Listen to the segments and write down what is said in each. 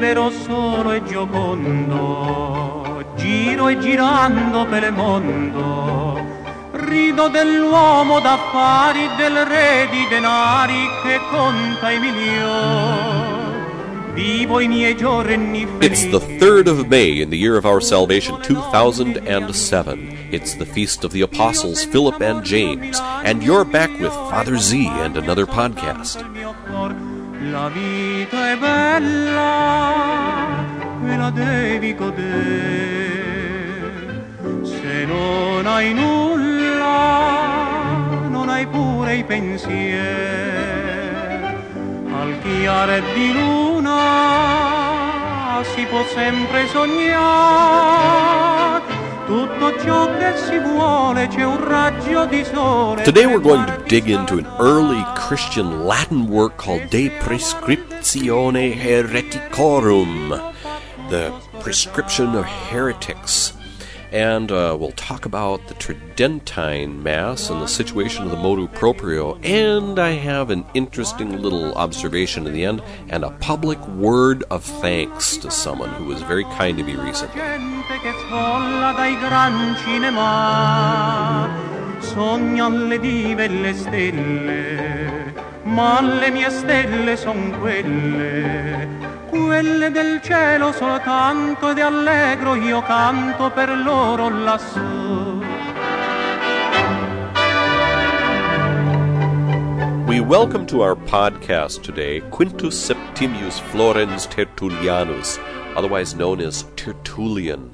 libero, solo e giocondo, giro e girando per il mondo, rido dell'uomo d'affari, del re di denari che conta i milioni. It's the 3rd of May in the year of our salvation, 2007. It's the feast of the apostles Philip and James, and you're back with Father Z and another podcast. La vita è bella e la devi godere. Se non hai nulla, non hai pure i pensieri. Al chiare di luna si può sempre sognare. Tutto ciò che si vuole c'è un raggio di sole. Today we're going to dig into an early Christian Latin work called De Prescriptione Hereticorum, the prescription of heretics and uh, we'll talk about the Tridentine Mass and the situation of the motu proprio, and I have an interesting little observation in the end, and a public word of thanks to someone who was very kind to me recently. Sognan le dive le stelle, ma le mie stelle son quelle quelle del cielo soltanto ed allegro io canto per loro lassù. We welcome to our podcast today Quintus Septimius Florens Tertullianus, otherwise known as Tertullian.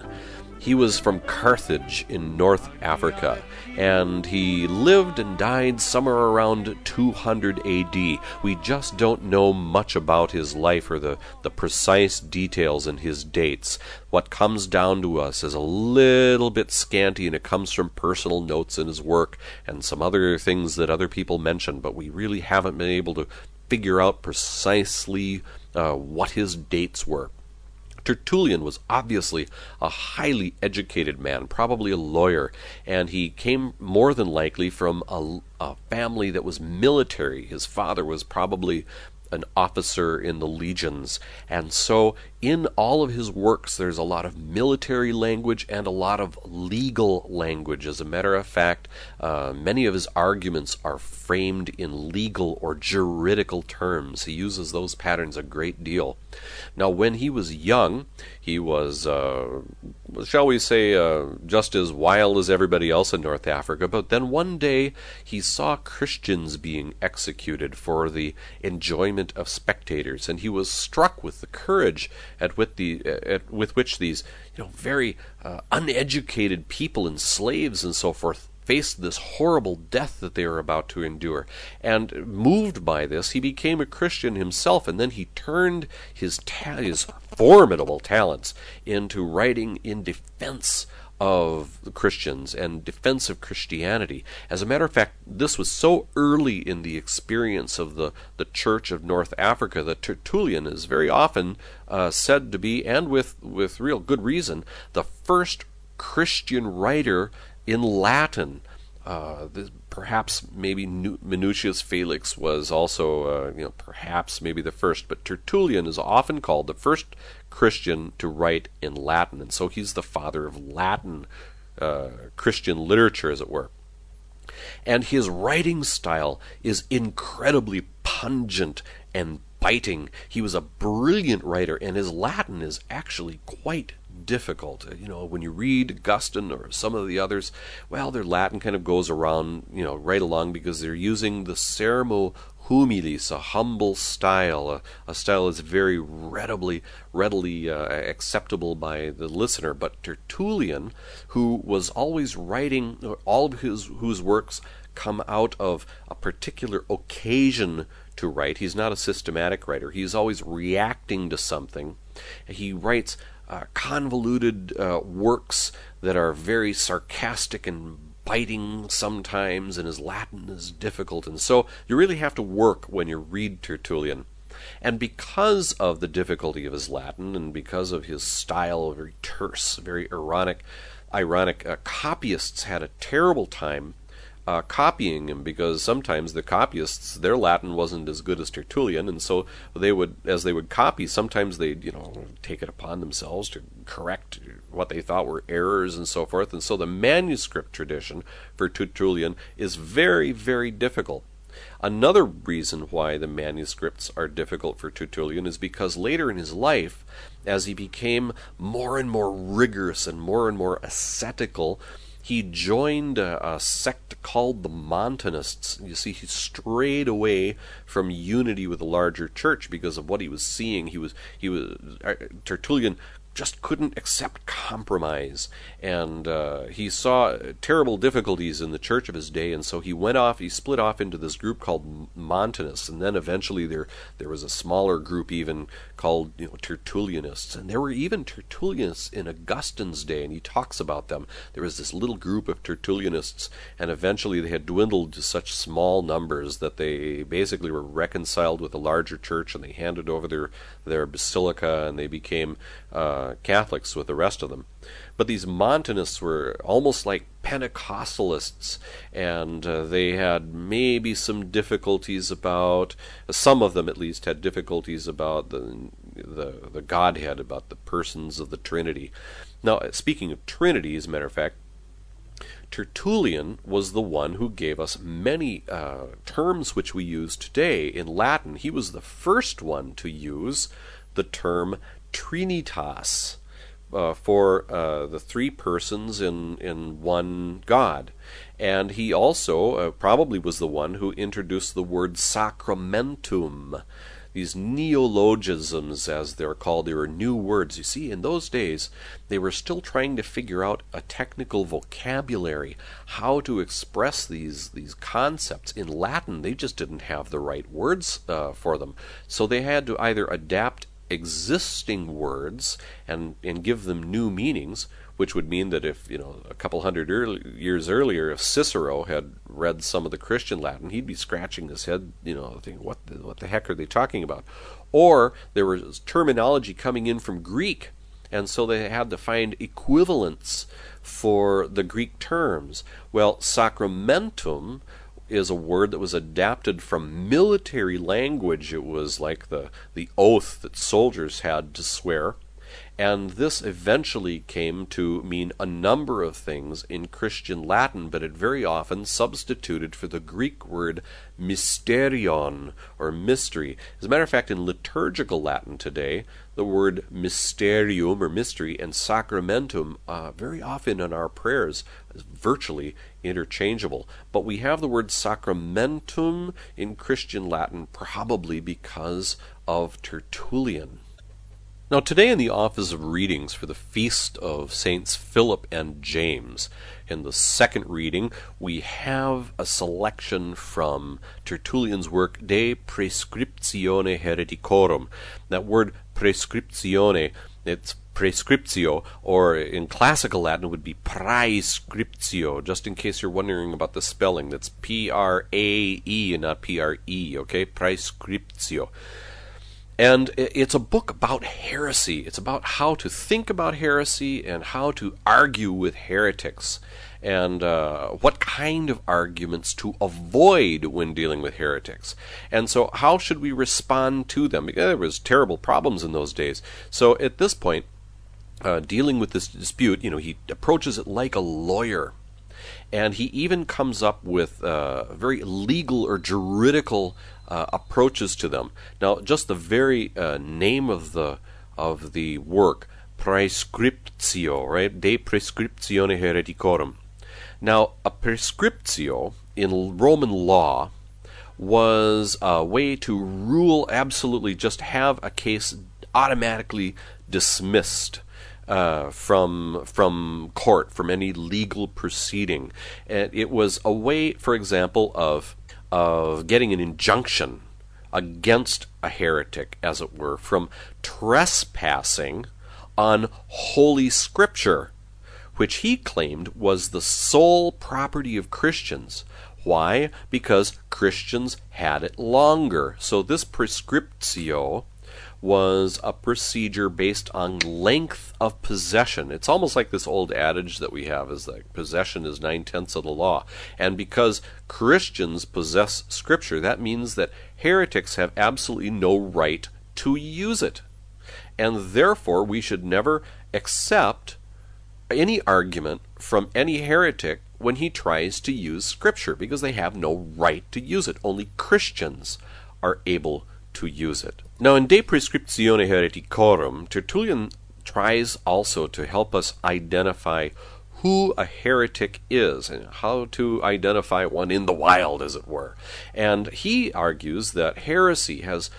He was from Carthage in North Africa, and he lived and died somewhere around 200 AD. We just don't know much about his life or the, the precise details and his dates. What comes down to us is a little bit scanty, and it comes from personal notes in his work and some other things that other people mention, but we really haven't been able to figure out precisely uh, what his dates were. Tertullian was obviously a highly educated man, probably a lawyer, and he came more than likely from a, a family that was military. His father was probably an officer in the legions. And so, in all of his works, there's a lot of military language and a lot of legal language. As a matter of fact, uh, many of his arguments are framed in legal or juridical terms. He uses those patterns a great deal. Now, when he was young, he was, uh, shall we say, uh, just as wild as everybody else in North Africa. But then one day he saw Christians being executed for the enjoyment of spectators, and he was struck with the courage at, with, the, at, with which these you know, very uh, uneducated people and slaves and so forth faced this horrible death that they were about to endure. And moved by this, he became a Christian himself, and then he turned his, ta- his formidable talents into writing in defense of Christians and defense of Christianity. As a matter of fact, this was so early in the experience of the, the Church of North Africa that Tertullian is very often uh, said to be, and with, with real good reason, the first Christian writer in Latin. Uh, this, perhaps maybe Minucius Felix was also, uh, you know, perhaps maybe the first, but Tertullian is often called the first Christian to write in Latin, and so he's the father of Latin uh, Christian literature, as it were. And his writing style is incredibly pungent and biting. He was a brilliant writer, and his Latin is actually quite difficult. You know, when you read Augustine or some of the others, well, their Latin kind of goes around, you know, right along because they're using the sermo humilis, a humble style, a, a style that's very readily, readily uh, acceptable by the listener. But Tertullian, who was always writing, all of his whose works come out of a particular occasion to write. He's not a systematic writer. He's always reacting to something. He writes uh, convoluted uh, works that are very sarcastic and biting sometimes, and his Latin is difficult. And so you really have to work when you read Tertullian. And because of the difficulty of his Latin, and because of his style, very terse, very ironic, ironic, uh, copyists had a terrible time uh, copying him because sometimes the copyists their Latin wasn't as good as Tertullian, and so they would, as they would copy, sometimes they'd you know take it upon themselves to correct what they thought were errors and so forth, and so the manuscript tradition for Tertullian is very very difficult. Another reason why the manuscripts are difficult for Tertullian is because later in his life, as he became more and more rigorous and more and more ascetical, he joined a, a, sect called the Montanists. You see, he strayed away from unity with the larger church because of what he was seeing. He was he was uh, Tertullian just couldn't accept compromise. And uh, he saw terrible difficulties in the church of his day, and so he went off, he split off into this group called Montanists, and then eventually there, there was a smaller group even called you know, Tertullianists. And there were even Tertullianists in Augustine's day, and he talks about them. There was this little group of Tertullianists, and eventually they had dwindled to such small numbers that they basically were reconciled with the larger church, and they handed over their, their basilica, and they became uh, Catholics with the rest of them. But these Montanists were almost like Pentecostalists, and uh, they had maybe some difficulties about, some of them at least had difficulties about the, the, the Godhead, about the persons of the Trinity. Now, speaking of Trinity, as a matter of fact, Tertullian was the one who gave us many uh, terms which we use today in Latin. He was the first one to use the term Trinitas uh, for uh, the three persons in, in one God. And he also uh, probably was the one who introduced the word sacramentum. These neologisms, as they're called, they were new words. You see, in those days, they were still trying to figure out a technical vocabulary, how to express these these concepts in Latin. They just didn't have the right words uh, for them, so they had to either adapt existing words and, and give them new meanings, which would mean that if, you know, a couple hundred early, years earlier, if Cicero had read some of the Christian Latin, he'd be scratching his head, you know, thinking, what the, what the heck are they talking about? Or there was terminology coming in from Greek, and so they had to find equivalents for the Greek terms. Well, sacramentum is a word that was adapted from military language. It was like the, the oath that soldiers had to swear. And this eventually came to mean a number of things in Christian Latin, but it very often substituted for the Greek word mysterion, or mystery. As a matter of fact, in liturgical Latin today, the word mysterium, or mystery, and sacramentum, uh, very often in our prayers, is virtually interchangeable. But we have the word sacramentum in Christian Latin probably because of Tertullian. Now, today in the office of readings for the feast of Saints Philip and James, in the second reading, we have a selection from Tertullian's work De Prescriptione Hereticorum. That word prescriptione, it's prescriptio, or in classical Latin it would be praescriptio, just in case you're wondering about the spelling. That's P R A E and not P R E, okay? Praescriptio. And it's a book about heresy. It's about how to think about heresy and how to argue with heretics and uh, what kind of arguments to avoid when dealing with heretics. And so, how should we respond to them? Because there was terrible problems in those days. So, at this point, uh, dealing with this dispute, you know, he approaches it like a lawyer. And he even comes up with uh, very legal or juridical uh, approaches to them. Now, just the very uh, name of the of the work, prescriptio, right? De prescriptione hereticorum. Now, a prescriptio in Roman law was a way to rule absolutely, just have a case automatically dismissed. Uh, from from court, from any legal proceeding, and it was a way, for example, of of getting an injunction against a heretic, as it were, from trespassing on Holy Scripture, which he claimed was the sole property of Christians. Why? Because Christians had it longer. So this prescriptio was a procedure based on length of possession. It's almost like this old adage that we have is that possession is nine tenths of the law. And because Christians possess Scripture, that means that heretics have absolutely no right to use it. And therefore, we should never accept any argument from any heretic when he tries to use Scripture because they have no right to use it. Only Christians are able to use it. Now, in De Prescriptione Hereticorum, Tertullian tries also to help us identify who a heretic is and how to identify one in the wild, as it were. And he argues that heresy has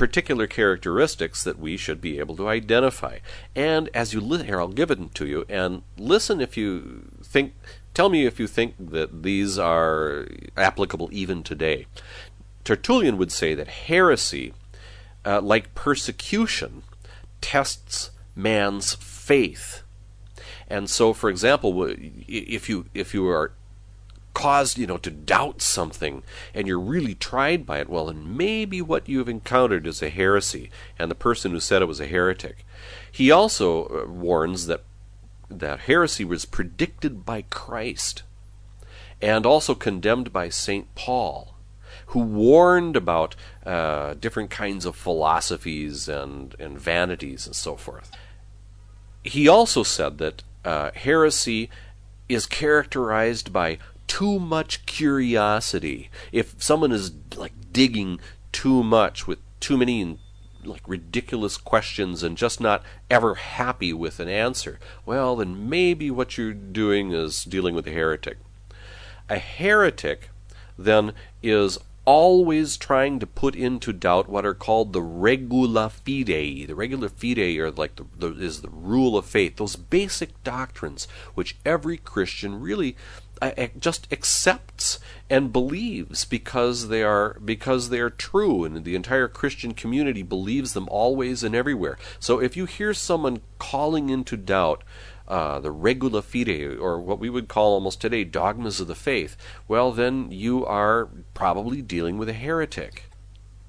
particular characteristics that we should be able to identify. And as you listen here, I'll give it to you and listen if you think. Tell me if you think that these are applicable even today. Tertullian would say that heresy, uh, like persecution, tests man's faith. And so, for example, if you if you are caused you know to doubt something and you're really tried by it, well, then maybe what you've encountered is a heresy, and the person who said it was a heretic. He also uh, warns that that heresy was predicted by Christ and also condemned by Saint Paul who warned about uh, different kinds of philosophies and, and vanities and so forth. He also said that uh, heresy is characterized by too much curiosity. If someone is like digging too much with too many like ridiculous questions and just not ever happy with an answer, well, then maybe what you're doing is dealing with a heretic. A heretic then is always trying to put into doubt what are called the regula fidei. The regula fidei are like the, the, is the rule of faith, those basic doctrines which every Christian really just accepts and believes because they are because they are true and the entire Christian community believes them always and everywhere. So if you hear someone calling into doubt uh, the regula fidei, or what we would call almost today dogmas of the faith, well, then you are probably dealing with a heretic.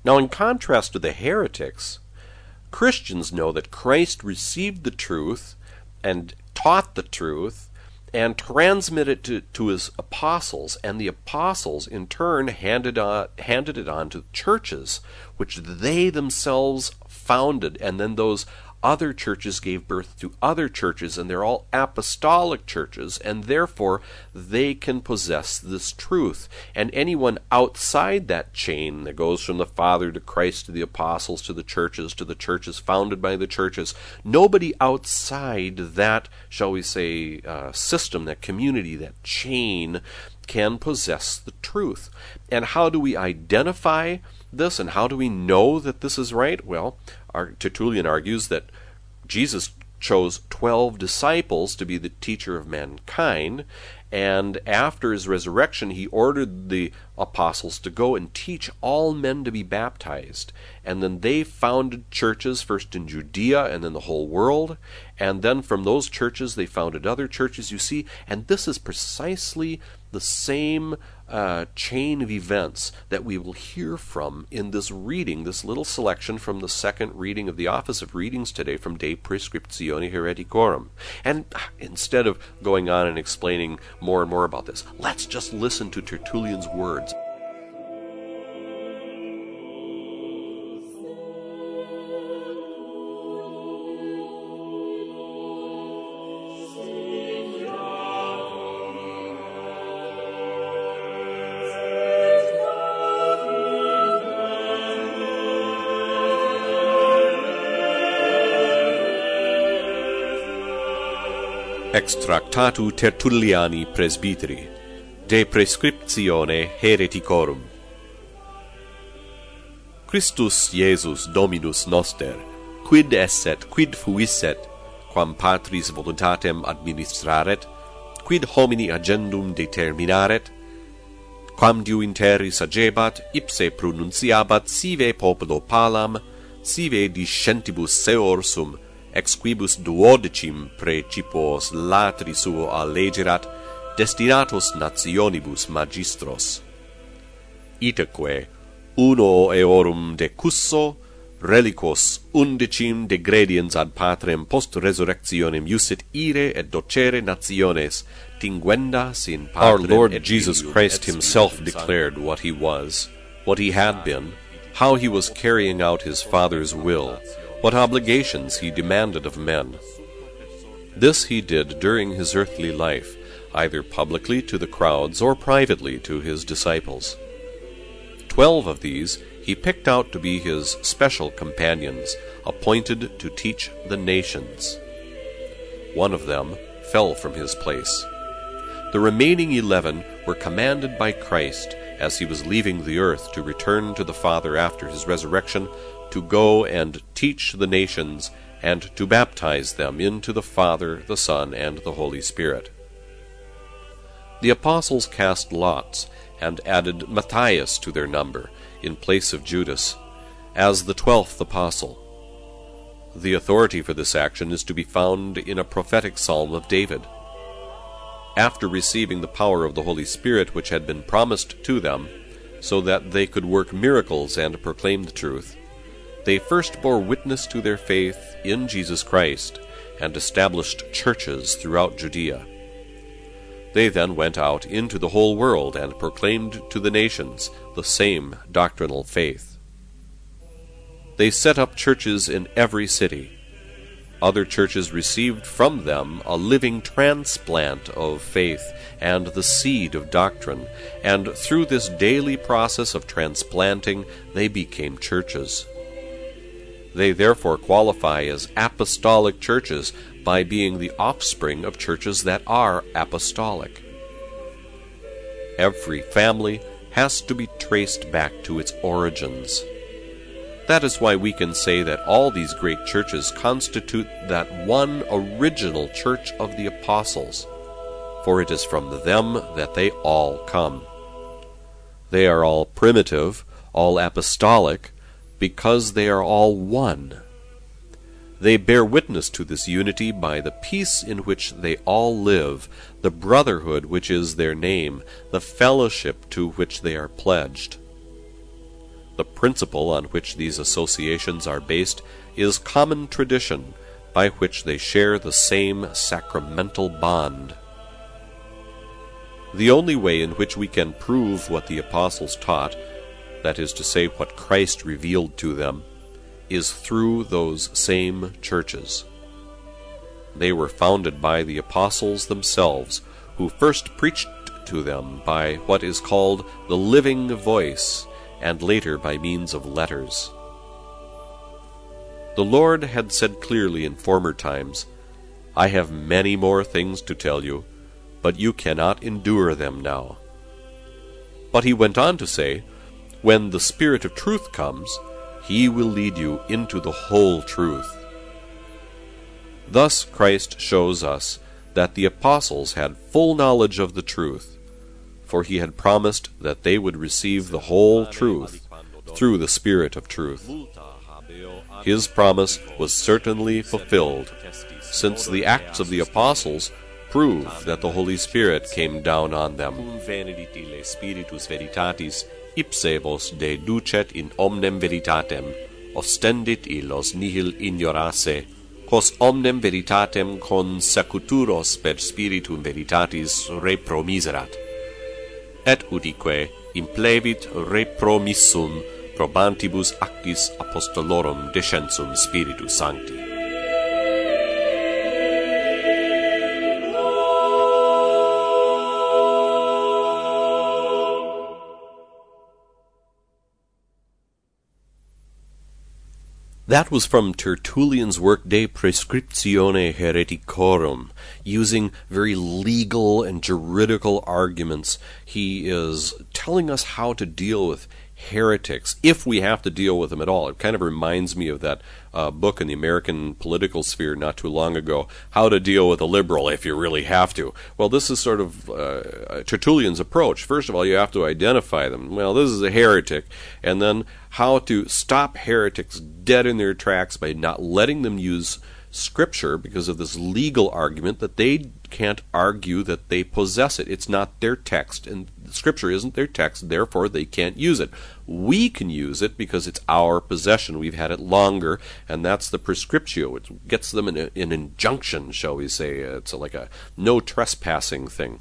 Now, in contrast to the heretics, Christians know that Christ received the truth and taught the truth and transmitted it to, to his apostles, and the apostles in turn handed, on, handed it on to churches, which they themselves founded, and then those other churches gave birth to other churches, and they're all apostolic churches, and therefore they can possess this truth. And anyone outside that chain that goes from the Father to Christ to the apostles to the churches to the churches founded by the churches, nobody outside that, shall we say, uh, system, that community, that chain, can possess the truth. And how do we identify this, and how do we know that this is right? Well, Tertullian argues that Jesus chose 12 disciples to be the teacher of mankind, and after his resurrection, he ordered the apostles to go and teach all men to be baptized. And then they founded churches, first in Judea and then the whole world. And then from those churches, they founded other churches, you see. And this is precisely the same uh, chain of events that we will hear from in this reading, this little selection from the second reading of the Office of Readings today from De Prescriptione Hereticorum. And instead of going on and explaining more and more about this, let's just listen to Tertullian's words. tractatu Tertulliani presbyteri de prescriptione hereticorum. Christus Iesus Dominus noster quid esset quid fuisset quam patris voluntatem administraret quid homini agendum determinaret quam diu interis agebat ipse pronunciabat sive populo palam sive discentibus seorsum ex quibus duodecim precipos latri suo allegerat destinatus nationibus magistros. Itaque uno eorum decusso reliquos undecim degrediens ad patrem post resurrectionem iusit ire et docere nationes tinguendas in patrem Our Lord Jesus Christ himself declared what he was, what he had been, how he was carrying out his Father's will, what obligations he demanded of men. This he did during his earthly life, either publicly to the crowds or privately to his disciples. Twelve of these he picked out to be his special companions, appointed to teach the nations. One of them fell from his place. The remaining eleven were commanded by Christ, as he was leaving the earth to return to the Father after his resurrection, to go and teach the nations and to baptize them into the Father, the Son, and the Holy Spirit. The apostles cast lots and added Matthias to their number in place of Judas as the twelfth apostle. The authority for this action is to be found in a prophetic psalm of David. After receiving the power of the Holy Spirit which had been promised to them, so that they could work miracles and proclaim the truth, they first bore witness to their faith in Jesus Christ and established churches throughout Judea. They then went out into the whole world and proclaimed to the nations the same doctrinal faith. They set up churches in every city. Other churches received from them a living transplant of faith and the seed of doctrine, and through this daily process of transplanting they became churches. They therefore qualify as apostolic churches by being the offspring of churches that are apostolic. Every family has to be traced back to its origins. That is why we can say that all these great churches constitute that one original church of the apostles, for it is from them that they all come. They are all primitive, all apostolic, because they are all one. They bear witness to this unity by the peace in which they all live, the brotherhood which is their name, the fellowship to which they are pledged. The principle on which these associations are based is common tradition, by which they share the same sacramental bond. The only way in which we can prove what the apostles taught that is to say, what Christ revealed to them, is through those same churches. They were founded by the apostles themselves, who first preached to them by what is called the living voice, and later by means of letters. The Lord had said clearly in former times, I have many more things to tell you, but you cannot endure them now. But he went on to say, when the Spirit of truth comes, he will lead you into the whole truth. Thus Christ shows us that the apostles had full knowledge of the truth, for he had promised that they would receive the whole truth through the Spirit of truth. His promise was certainly fulfilled, since the Acts of the Apostles prove that the Holy Spirit came down on them ipse vos deducet in omnem veritatem, ostendit illos nihil ignorase, quos omnem veritatem consecuturos per spiritum veritatis repromiserat. Et udique implevit repromissum probantibus actis apostolorum descensum spiritu sancti. That was from Tertullian's work De Prescriptione Hereticorum, using very legal and juridical arguments. He is telling us how to deal with heretics, if we have to deal with them at all. It kind of reminds me of that uh, book in the American political sphere not too long ago, How to Deal with a Liberal If You Really Have to. Well, this is sort of uh, Tertullian's approach. First of all, you have to identify them. Well, this is a heretic. And then how to stop heretics dead in their tracks by not letting them use Scripture because of this legal argument that they can't argue that they possess it. It's not their text, and Scripture isn't their text, therefore they can't use it. We can use it because it's our possession. We've had it longer, and that's the prescriptio. It gets them an, an injunction, shall we say. It's like a no trespassing thing.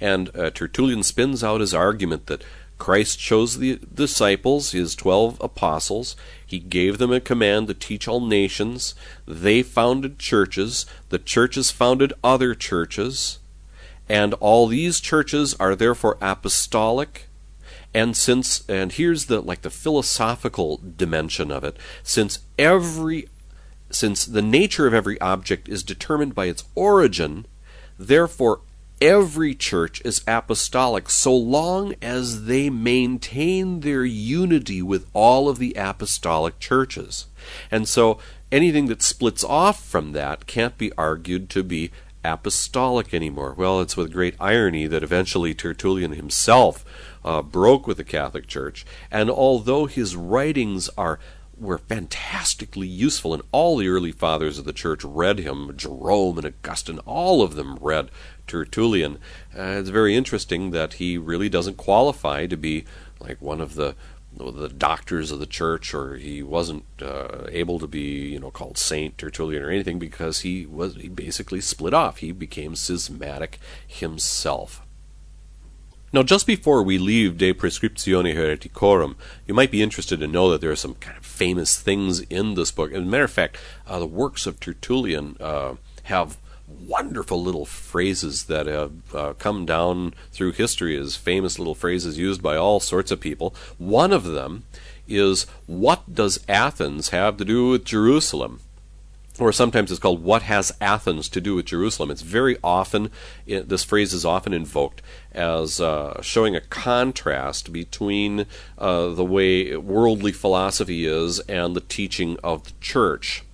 And uh, Tertullian spins out his argument that Christ chose the disciples, his twelve apostles. He gave them a command to teach all nations. They founded churches. The churches founded other churches. And all these churches are therefore apostolic. And since, and here's the, like the philosophical dimension of it, since every, since the nature of every object is determined by its origin, therefore every church is apostolic so long as they maintain their unity with all of the apostolic churches. And so anything that splits off from that can't be argued to be apostolic anymore. Well, it's with great irony that eventually Tertullian himself uh, broke with the Catholic Church, and although his writings are were fantastically useful, and all the early fathers of the church read him. Jerome and Augustine, all of them read Tertullian. Uh, it's very interesting that he really doesn't qualify to be like one of the the doctors of the church, or he wasn't uh, able to be, you know, called Saint Tertullian or anything because he was he basically split off. He became schismatic himself. Now, just before we leave De Prescriptione Hereticorum, you might be interested to know that there are some kind of famous things in this book. As a matter of fact, uh, the works of Tertullian uh, have wonderful little phrases that have uh, come down through history as famous little phrases used by all sorts of people. One of them is, What does Athens have to do with Jerusalem? Or sometimes it's called what has athens to do with jerusalem? It's very often it, this phrase is often invoked as uh, showing a contrast between uh, the way worldly philosophy is and the teaching of the church.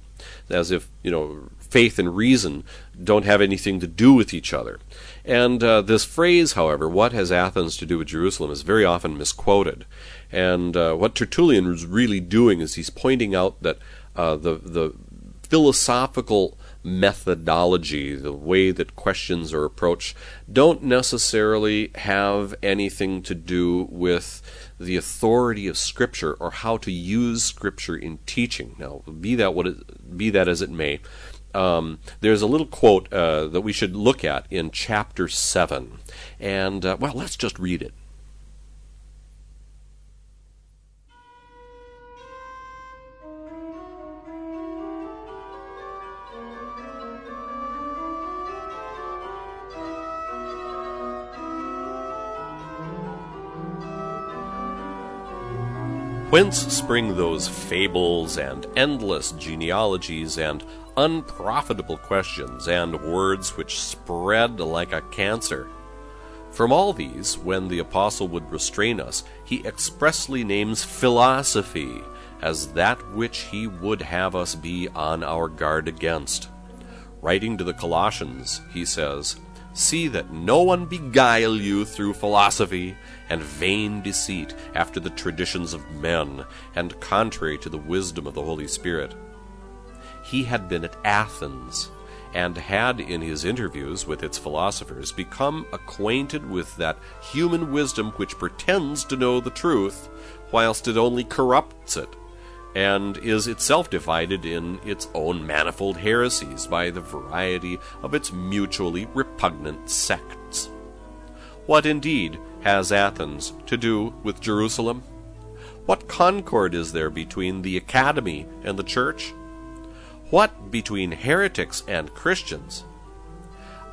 As if you know faith and reason don't have anything to do with each other. And uh, this phrase however what has athens to do with jerusalem? is very often misquoted. And uh, what tertullian is really doing is he's pointing out that uh, the the philosophical methodology, the way that questions are approached, don't necessarily have anything to do with the authority of Scripture or how to use Scripture in teaching. Now, be that what it, be that as it may, um, there's a little quote uh, that we should look at in chapter seven, and uh, well, let's just read it. Whence spring those fables and endless genealogies and unprofitable questions and words which spread like a cancer? From all these, when the apostle would restrain us, he expressly names philosophy as that which he would have us be on our guard against. Writing to the Colossians, he says, See that no one beguile you through philosophy and vain deceit after the traditions of men, and contrary to the wisdom of the Holy Spirit. He had been at Athens, and had in his interviews with its philosophers become acquainted with that human wisdom which pretends to know the truth, whilst it only corrupts it and is itself divided in its own manifold heresies by the variety of its mutually repugnant sects. What indeed has Athens to do with Jerusalem? What concord is there between the academy and the church? What between heretics and Christians?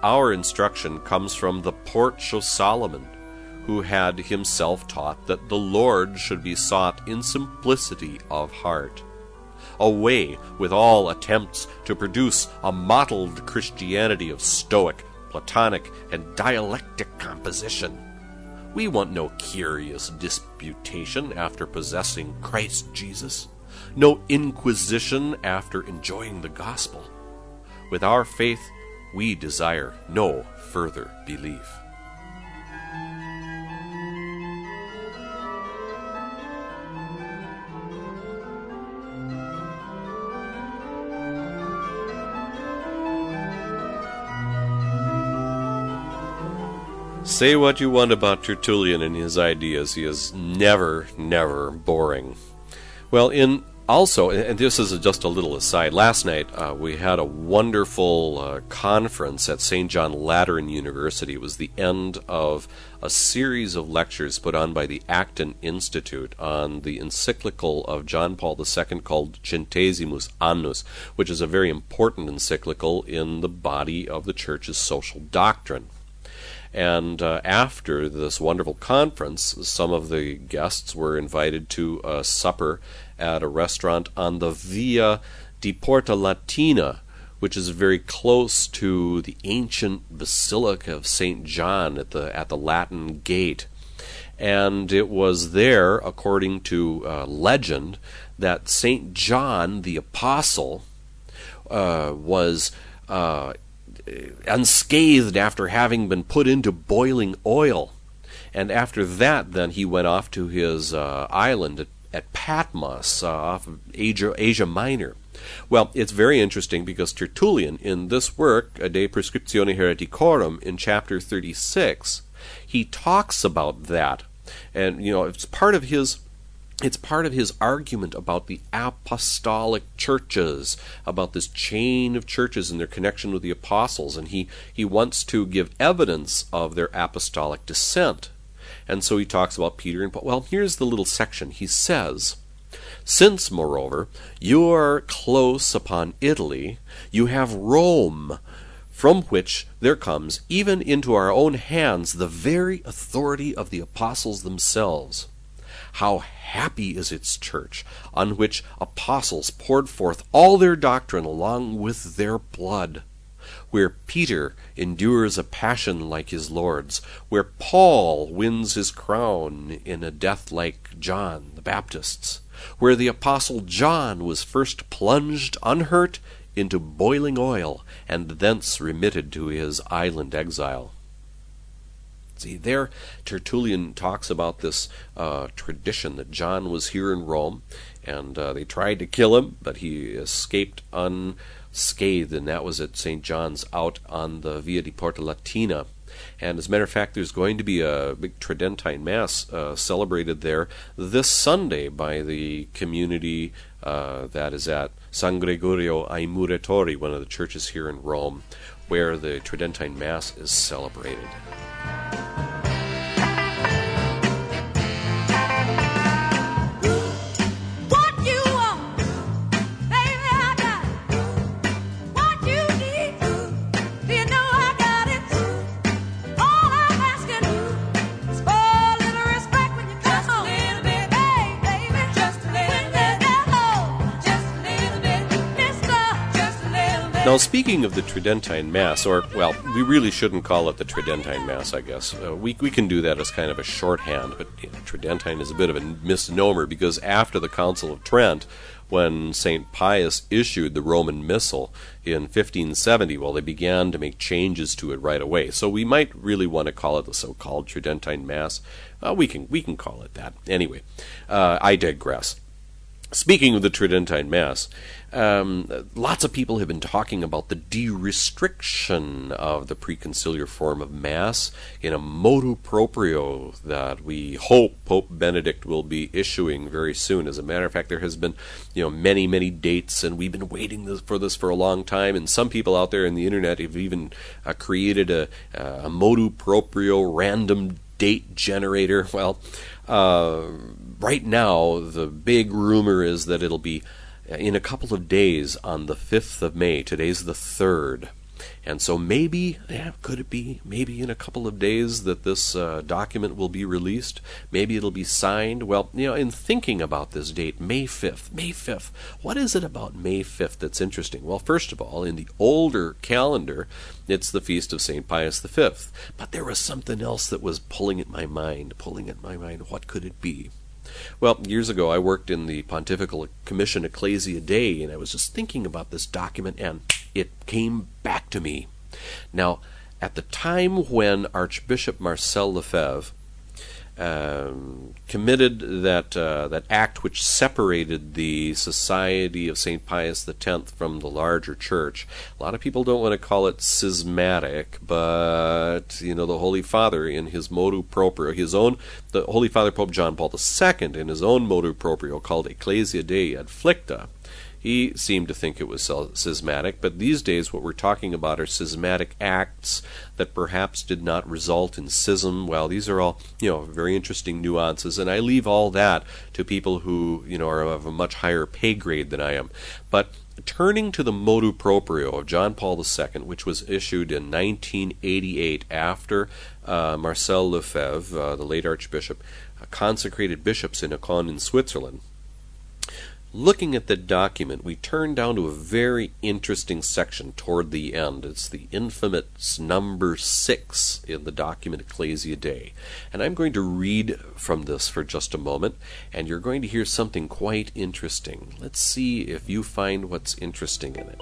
Our instruction comes from the Porch of Solomon, who had himself taught that the Lord should be sought in simplicity of heart. Away with all attempts to produce a mottled Christianity of Stoic, Platonic, and dialectic composition. We want no curious disputation after possessing Christ Jesus, no inquisition after enjoying the gospel. With our faith, we desire no further belief. Say what you want about Tertullian and his ideas, he is never, never boring. Well, in also, and this is just a little aside, last night uh, we had a wonderful uh, conference at St. John Lateran University. It was the end of a series of lectures put on by the Acton Institute on the encyclical of John Paul II called Centesimus Annus, which is a very important encyclical in the body of the Church's social doctrine. And uh, after this wonderful conference, some of the guests were invited to a supper at a restaurant on the Via di Porta Latina, which is very close to the ancient Basilica of St. John at the, at the Latin Gate. And it was there, according to uh, legend, that St. John the Apostle uh, was uh, unscathed after having been put into boiling oil. And after that, then he went off to his uh, island at, at Patmos, uh, off of Asia, Asia Minor. Well, it's very interesting because Tertullian, in this work, De Prescriptione Hereticorum, in chapter 36, he talks about that. And, you know, it's part of his it's part of his argument about the apostolic churches, about this chain of churches and their connection with the apostles, and he, he wants to give evidence of their apostolic descent. And so he talks about Peter and Paul. Well, here's the little section. He says, Since, moreover, you are close upon Italy, you have Rome, from which there comes, even into our own hands, the very authority of the apostles themselves. How happy is its church, on which apostles poured forth all their doctrine along with their blood! Where Peter endures a passion like his Lord's, where Paul wins his crown in a death like John the Baptist's, where the apostle John was first plunged unhurt into boiling oil, and thence remitted to his island exile. See, there Tertullian talks about this uh, tradition that John was here in Rome, and uh, they tried to kill him, but he escaped unscathed, and that was at St. John's out on the Via di Porta Latina. And as a matter of fact, there's going to be a big Tridentine Mass uh, celebrated there this Sunday by the community uh, that is at San Gregorio ai Muratori, one of the churches here in Rome, where the Tridentine Mass is celebrated. Now, speaking of the Tridentine Mass, or, well, we really shouldn't call it the Tridentine Mass, I guess. Uh, we, we can do that as kind of a shorthand, but you know, Tridentine is a bit of a misnomer because after the Council of Trent, when St. Pius issued the Roman Missal in 1570, well, they began to make changes to it right away. So we might really want to call it the so called Tridentine Mass. Uh, we, can, we can call it that. Anyway, uh, I digress. Speaking of the Tridentine Mass, um, lots of people have been talking about the de-restriction of the preconciliar form of Mass in a motu proprio that we hope Pope Benedict will be issuing very soon. As a matter of fact, there has been, you know, many, many dates, and we've been waiting for this for a long time. And some people out there in the internet have even uh, created a, a motu proprio random date generator. Well, uh, right now, the big rumor is that it'll be in a couple of days on the 5th of May. Today's the 3rd. And so maybe, yeah, could it be, maybe in a couple of days that this uh, document will be released? Maybe it'll be signed? Well, you know, in thinking about this date, May 5th, May 5th, what is it about May 5th that's interesting? Well, first of all, in the older calendar, it's the feast of St. Pius V. But there was something else that was pulling at my mind, pulling at my mind. What could it be? Well, years ago I worked in the Pontifical Commission Ecclesia Dei, and I was just thinking about this document, and it came back to me. Now, at the time when Archbishop Marcel Lefebvre um, committed that uh, that act which separated the Society of Saint Pius X from the larger church. A lot of people don't want to call it schismatic, but you know the Holy Father in his motu proprio, his own the Holy Father Pope John Paul II in his own motu proprio called Ecclesia Dei Adflicta he seemed to think it was schismatic, but these days what we're talking about are schismatic acts that perhaps did not result in schism. Well, these are all, you know, very interesting nuances, and I leave all that to people who, you know, are of a much higher pay grade than I am. But turning to the motu proprio of John Paul II, which was issued in 1988 after uh, Marcel Lefebvre, uh, the late Archbishop, consecrated bishops in Écône in Switzerland, Looking at the document, we turn down to a very interesting section toward the end. It's the infamous number six in the document Ecclesia Dei. And I'm going to read from this for just a moment, and you're going to hear something quite interesting. Let's see if you find what's interesting in it.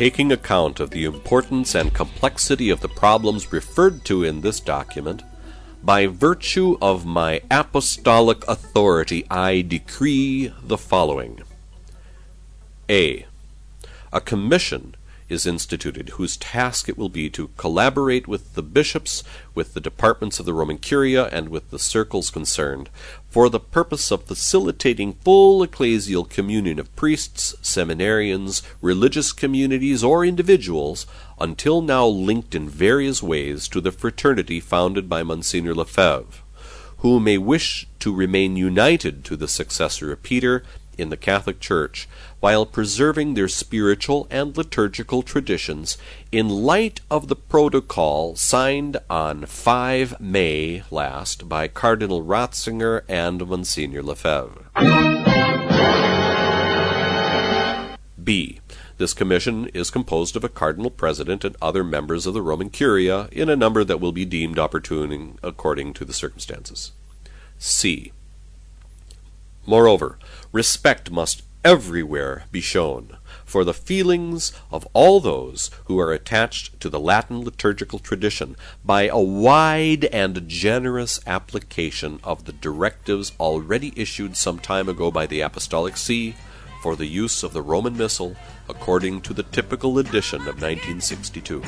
Taking account of the importance and complexity of the problems referred to in this document, by virtue of my apostolic authority, I decree the following A. A commission is instituted, whose task it will be to collaborate with the bishops, with the departments of the Roman Curia, and with the circles concerned, for the purpose of facilitating full ecclesial communion of priests, seminarians, religious communities, or individuals, until now linked in various ways to the fraternity founded by Monsignor Lefebvre, who may wish to remain united to the successor of Peter in the Catholic Church while preserving their spiritual and liturgical traditions in light of the protocol signed on 5 May last by Cardinal Ratzinger and Monsignor Lefebvre. B. This commission is composed of a cardinal president and other members of the Roman Curia in a number that will be deemed opportune according to the circumstances. C. Moreover, respect must everywhere be shown for the feelings of all those who are attached to the Latin liturgical tradition by a wide and generous application of the directives already issued some time ago by the Apostolic See for the use of the Roman Missal according to the typical edition of 1962.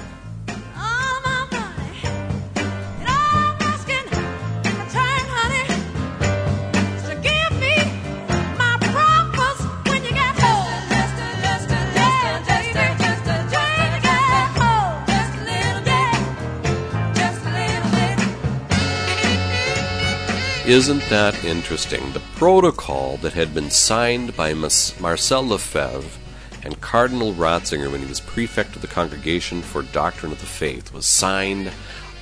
Isn't that interesting? The protocol that had been signed by Marcel Lefebvre and Cardinal Ratzinger when he was prefect of the Congregation for Doctrine of the Faith was signed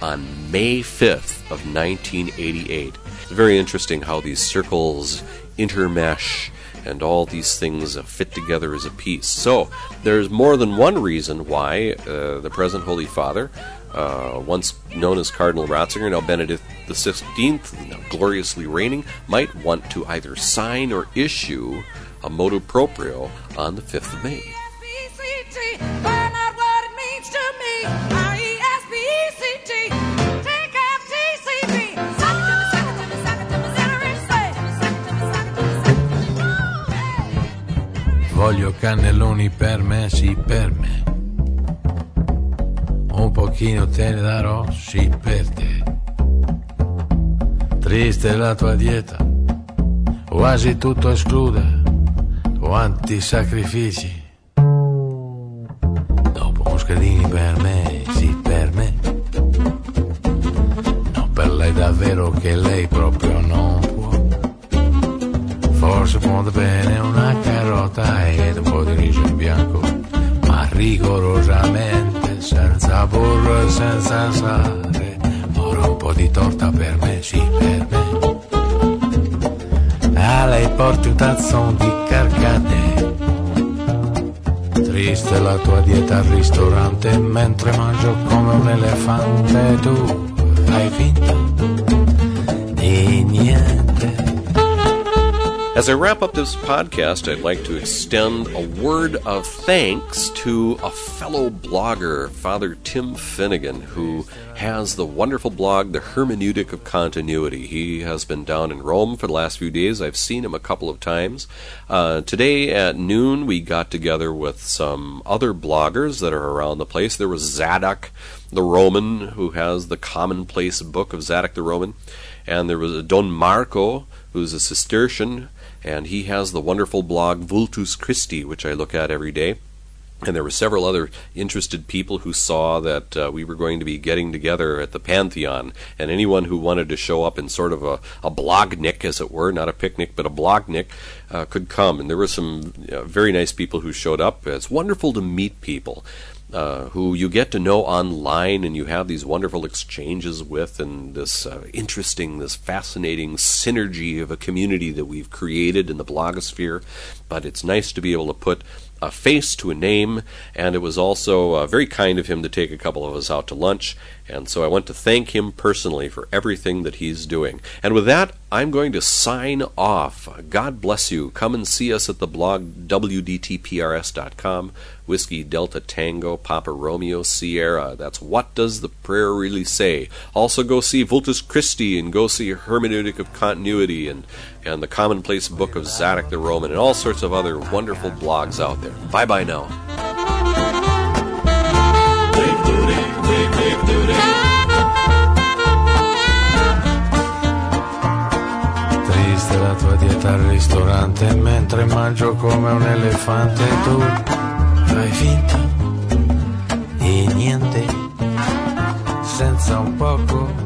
on May 5th of 1988. It's very interesting how these circles intermesh and all these things fit together as a piece. So, there's more than one reason why uh, the present Holy Father uh, once known as Cardinal Ratzinger, now Benedict XVI, now gloriously reigning, might want to either sign or issue a motu proprio on the 5th of May. Voglio cannelloni per me, sì per me. Un pochino te ne darò, sì, per te. Triste la tua dieta, quasi tutto esclude, quanti sacrifici. Mentre mangio come un elefante. Tu hai finto As I wrap up this podcast, I'd like to extend a word of thanks to a fellow blogger, Father Tim Finigan, who has the wonderful blog, The Hermeneutic of Continuity. He has been down in Rome for the last few days. I've seen him a couple of times. Uh, today at noon, we got together with some other bloggers that are around the place. There was Zadok the Roman, who has the commonplace book of Zadok the Roman, and there was Don Marco, who's a Cistercian and he has the wonderful blog Vultus Christi, which I look at every day. And there were several other interested people who saw that uh, we were going to be getting together at the Pantheon, and anyone who wanted to show up in sort of a, a blognik, as it were, not a picnic, but a blognik, uh, could come. And there were some uh, very nice people who showed up. It's wonderful to meet people uh, who you get to know online and you have these wonderful exchanges with, and this uh, interesting, this fascinating synergy of a community that we've created in the blogosphere. But it's nice to be able to put a face to a name, and it was also uh, very kind of him to take a couple of us out to lunch. And so I want to thank him personally for everything that he's doing. And with that, I'm going to sign off. God bless you. Come and see us at the blog wdtprs.com. Whiskey Delta Tango Papa Romeo Sierra. That's what does the prayer really say. Also go see Vultus Christi and go see Hermeneutic of Continuity and, and the Commonplace Book of Zadok the Roman and all sorts of other wonderful blogs out there. Bye bye now. Dieta al ristorante mentre mangio come un elefante tu fai finta di niente senza un poco